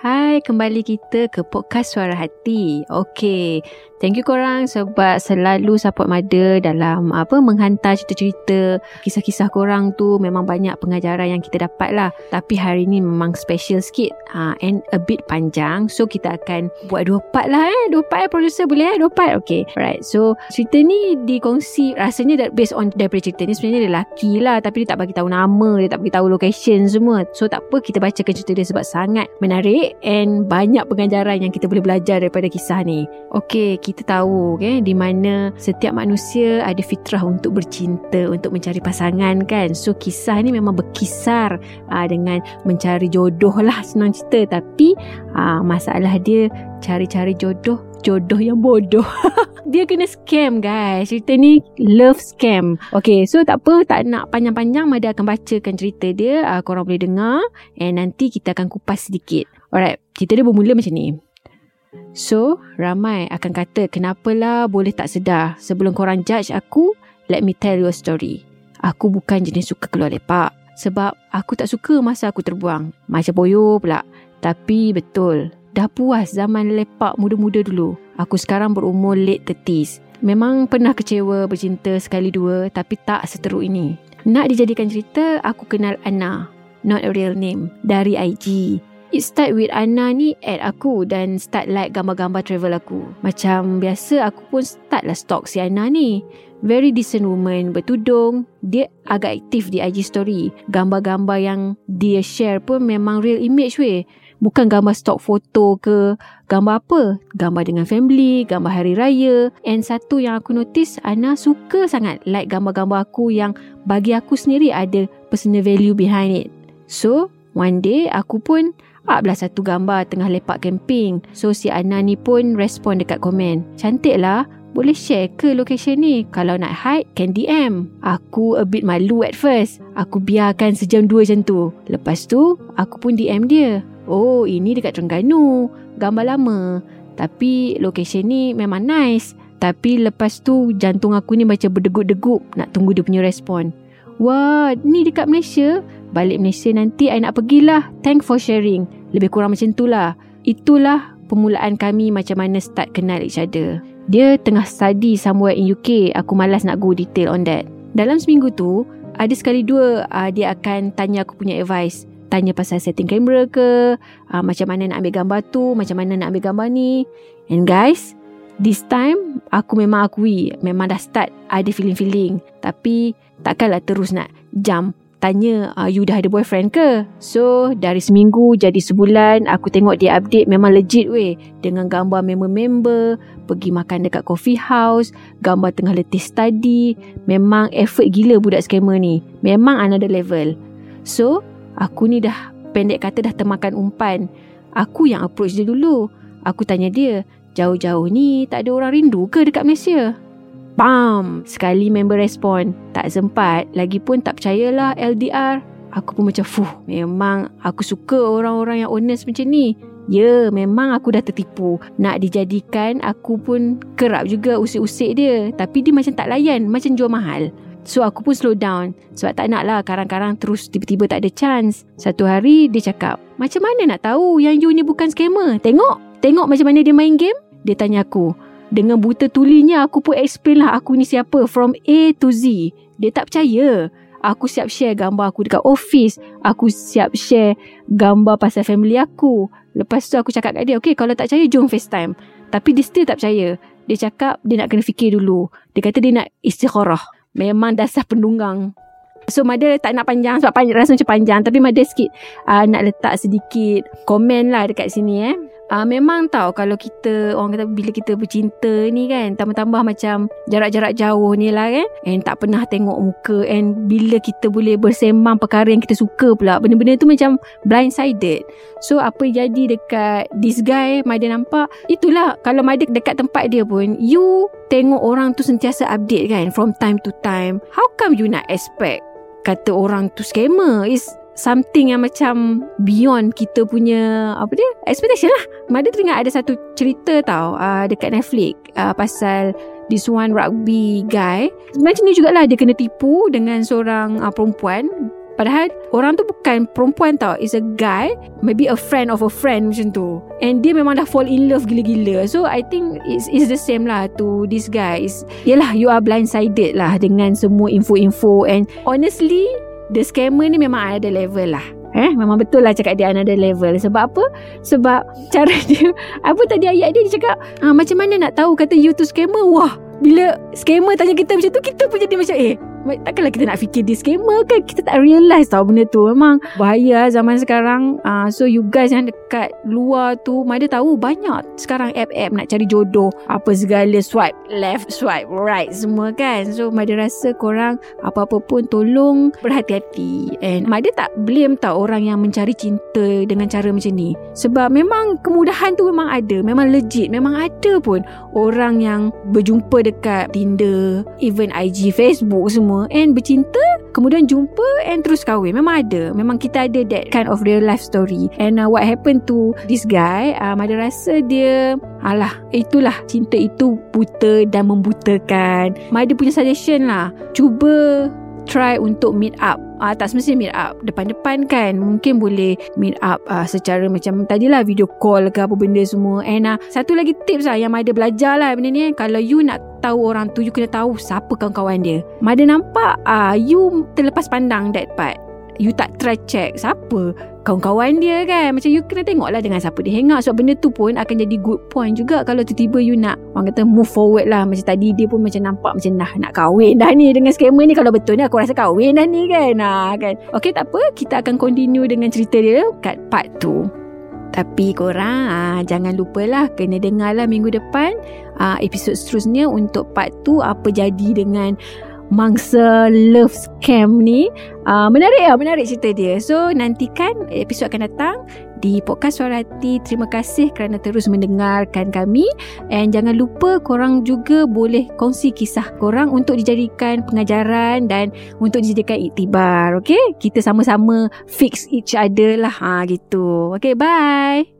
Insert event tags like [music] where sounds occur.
Hai, kembali kita ke podcast Suara Hati. Okey, thank you korang sebab selalu support Mada dalam apa menghantar cerita-cerita kisah-kisah korang tu memang banyak pengajaran yang kita dapat lah. Tapi hari ni memang special sikit uh, and a bit panjang. So kita akan buat dua part lah eh. Dua part eh producer boleh eh? Dua part? Okay. Alright. So cerita ni dikongsi rasanya that based on daripada cerita ni sebenarnya dia lelaki lah. Tapi dia tak bagi tahu nama, dia tak bagi tahu location semua. So tak apa kita bacakan cerita dia sebab sangat menarik and banyak pengajaran yang kita boleh belajar daripada kisah ni. Okay, kita tahu okay, di mana setiap manusia ada fitrah untuk bercinta, untuk mencari pasangan kan. So kisah ni memang berkisar ah, dengan mencari jodoh lah senang cerita. Tapi ah, masalah dia cari-cari jodoh jodoh yang bodoh. [laughs] dia kena scam guys. Cerita ni love scam. Okay, so tak apa. Tak nak panjang-panjang. Mada akan bacakan cerita dia. Uh, korang boleh dengar. And nanti kita akan kupas sedikit. Alright, cerita dia bermula macam ni. So, ramai akan kata kenapalah boleh tak sedar. Sebelum korang judge aku, let me tell you a story. Aku bukan jenis suka keluar lepak. Sebab aku tak suka masa aku terbuang. Macam boyo pula. Tapi betul, dah puas zaman lepak muda-muda dulu. Aku sekarang berumur late 30s. Memang pernah kecewa bercinta sekali dua tapi tak seteruk ini. Nak dijadikan cerita, aku kenal Anna. Not a real name. Dari IG. It start with Anna ni add aku dan start like gambar-gambar travel aku. Macam biasa aku pun start lah stalk si Anna ni. Very decent woman, bertudung. Dia agak aktif di IG story. Gambar-gambar yang dia share pun memang real image weh. Bukan gambar stok foto ke gambar apa. Gambar dengan family, gambar hari raya. And satu yang aku notice, Anna suka sangat like gambar-gambar aku yang bagi aku sendiri ada personal value behind it. So, one day aku pun Up lah satu gambar tengah lepak camping. So si Ana ni pun respon dekat komen. Cantik lah. Boleh share ke location ni? Kalau nak hide, can DM. Aku a bit malu at first. Aku biarkan sejam dua macam tu. Lepas tu, aku pun DM dia. Oh, ini dekat Terengganu. Gambar lama. Tapi location ni memang nice. Tapi lepas tu, jantung aku ni macam berdegup-degup nak tunggu dia punya respon. Wah, ni dekat Malaysia? Balik Malaysia nanti I nak pergilah. Thank for sharing. Lebih kurang macam tu lah. Itulah permulaan kami macam mana start kenal each other. Dia tengah study somewhere in UK. Aku malas nak go detail on that. Dalam seminggu tu, ada sekali dua uh, dia akan tanya aku punya advice. Tanya pasal setting kamera ke, uh, macam mana nak ambil gambar tu, macam mana nak ambil gambar ni. And guys, this time aku memang akui memang dah start ada feeling-feeling. Tapi takkanlah terus nak jump tanya uh, you dah ada boyfriend ke? So dari seminggu jadi sebulan aku tengok dia update memang legit weh dengan gambar member-member pergi makan dekat coffee house, gambar tengah letih study, memang effort gila budak scammer ni. Memang another level. So aku ni dah pendek kata dah termakan umpan. Aku yang approach dia dulu. Aku tanya dia, jauh-jauh ni tak ada orang rindu ke dekat Malaysia? Bam! Sekali member respon. Tak sempat. Lagipun tak percayalah LDR. Aku pun macam, fuh, memang aku suka orang-orang yang honest macam ni. Ya, memang aku dah tertipu. Nak dijadikan, aku pun kerap juga usik-usik dia. Tapi dia macam tak layan, macam jual mahal. So, aku pun slow down. Sebab tak nak lah karang-karang terus tiba-tiba tak ada chance. Satu hari, dia cakap, macam mana nak tahu yang you ni bukan scammer? Tengok, tengok macam mana dia main game. Dia tanya aku, dengan buta tulinya aku pun explain lah aku ni siapa from A to Z. Dia tak percaya. Aku siap share gambar aku dekat office. Aku siap share gambar pasal family aku. Lepas tu aku cakap kat dia, okay kalau tak percaya jom FaceTime. Tapi dia still tak percaya. Dia cakap dia nak kena fikir dulu. Dia kata dia nak istikharah. Memang dasar pendunggang. So Mada tak nak panjang sebab panjang, rasa macam panjang. Tapi Mada sikit uh, nak letak sedikit komen lah dekat sini eh. Uh, memang tahu kalau kita orang kata bila kita bercinta ni kan tambah-tambah macam jarak-jarak jauh ni lah kan. And tak pernah tengok muka. And bila kita boleh bersembang perkara yang kita suka pula benda-benda tu macam blindsided. So apa yang jadi dekat this guy Maida nampak itulah kalau Maida dekat tempat dia pun you tengok orang tu sentiasa update kan from time to time. How come you nak expect kata orang tu scammer? Is something yang macam beyond kita punya apa dia expectation lah. Mada teringat ada satu cerita tau uh, dekat Netflix uh, pasal this one rugby guy. Macam ni jugalah dia kena tipu dengan seorang uh, perempuan. Padahal orang tu bukan perempuan tau Is a guy Maybe a friend of a friend macam tu. And dia memang dah fall in love gila-gila. So I think it's, it's the same lah to this guy. Yelah you are blindsided lah Dengan semua info-info. And honestly The scammer ni memang ada level lah Eh, memang betul lah cakap dia another level. Sebab apa? Sebab [laughs] cara dia, apa tadi ayat dia, dia cakap, ah, macam mana nak tahu kata you tu scammer? Wah, bila scammer tanya kita macam tu, kita pun jadi macam, eh, Takkanlah kita nak fikir dia scammer kan Kita tak realise tau benda tu. Memang bahaya zaman sekarang. Uh, So you guys yang dekat luar tu Mada tahu banyak sekarang app-app nak cari jodoh. Apa segala swipe left, swipe right semua kan? So Mada rasa korang apa-apa pun tolong berhati-hati. And Mada tak blame tau orang yang mencari cinta dengan cara macam ni? Sebab memang kemudahan tu memang ada. Memang legit, memang ada pun Orang yang berjumpa dekat Tinder Even IG, Facebook semua semua and bercinta kemudian jumpa and terus kahwin. Memang ada. Memang kita ada that kind of real life story. And uh, what happened to this guy uh, Mada rasa dia alah itulah cinta itu buta dan membutakan. Mada punya suggestion lah cuba try untuk meet up. Uh, tak semestinya meet up. Depan-depan kan mungkin boleh meet up uh, secara macam tadilah video call ke apa benda semua. And uh, satu lagi tips lah yang Mada belajar lah benda ni. Kalau you nak tahu orang tu you kena tahu siapa kawan-kawan dia. Mada nampak uh, you terlepas pandang that part you tak try check siapa? Kawan-kawan dia kan? Macam you kena tengok lah dengan siapa dia hang out sebab benda tu pun akan jadi good point juga kalau tiba-tiba you nak orang kata move forward lah. Macam tadi dia pun macam nampak macam nah nak kahwin dah ni dengan scammer ni. Kalau betul ni aku rasa kahwin dah ni kan? Nah, kan? Ok tak apa. Kita akan continue dengan cerita dia kat part tu tapi korang aa, ah, jangan lupalah kena dengar lah minggu depan ah, episod seterusnya untuk part tu apa jadi dengan mangsa love scam ni uh, menarik ya menarik cerita dia so nantikan episod akan datang di podcast Suara Hati. Terima kasih kerana terus mendengarkan kami. And jangan lupa korang juga boleh kongsi kisah korang untuk dijadikan pengajaran dan untuk dijadikan iktibar. Okay? Kita sama-sama fix each other lah. Ha, gitu. Okay, bye.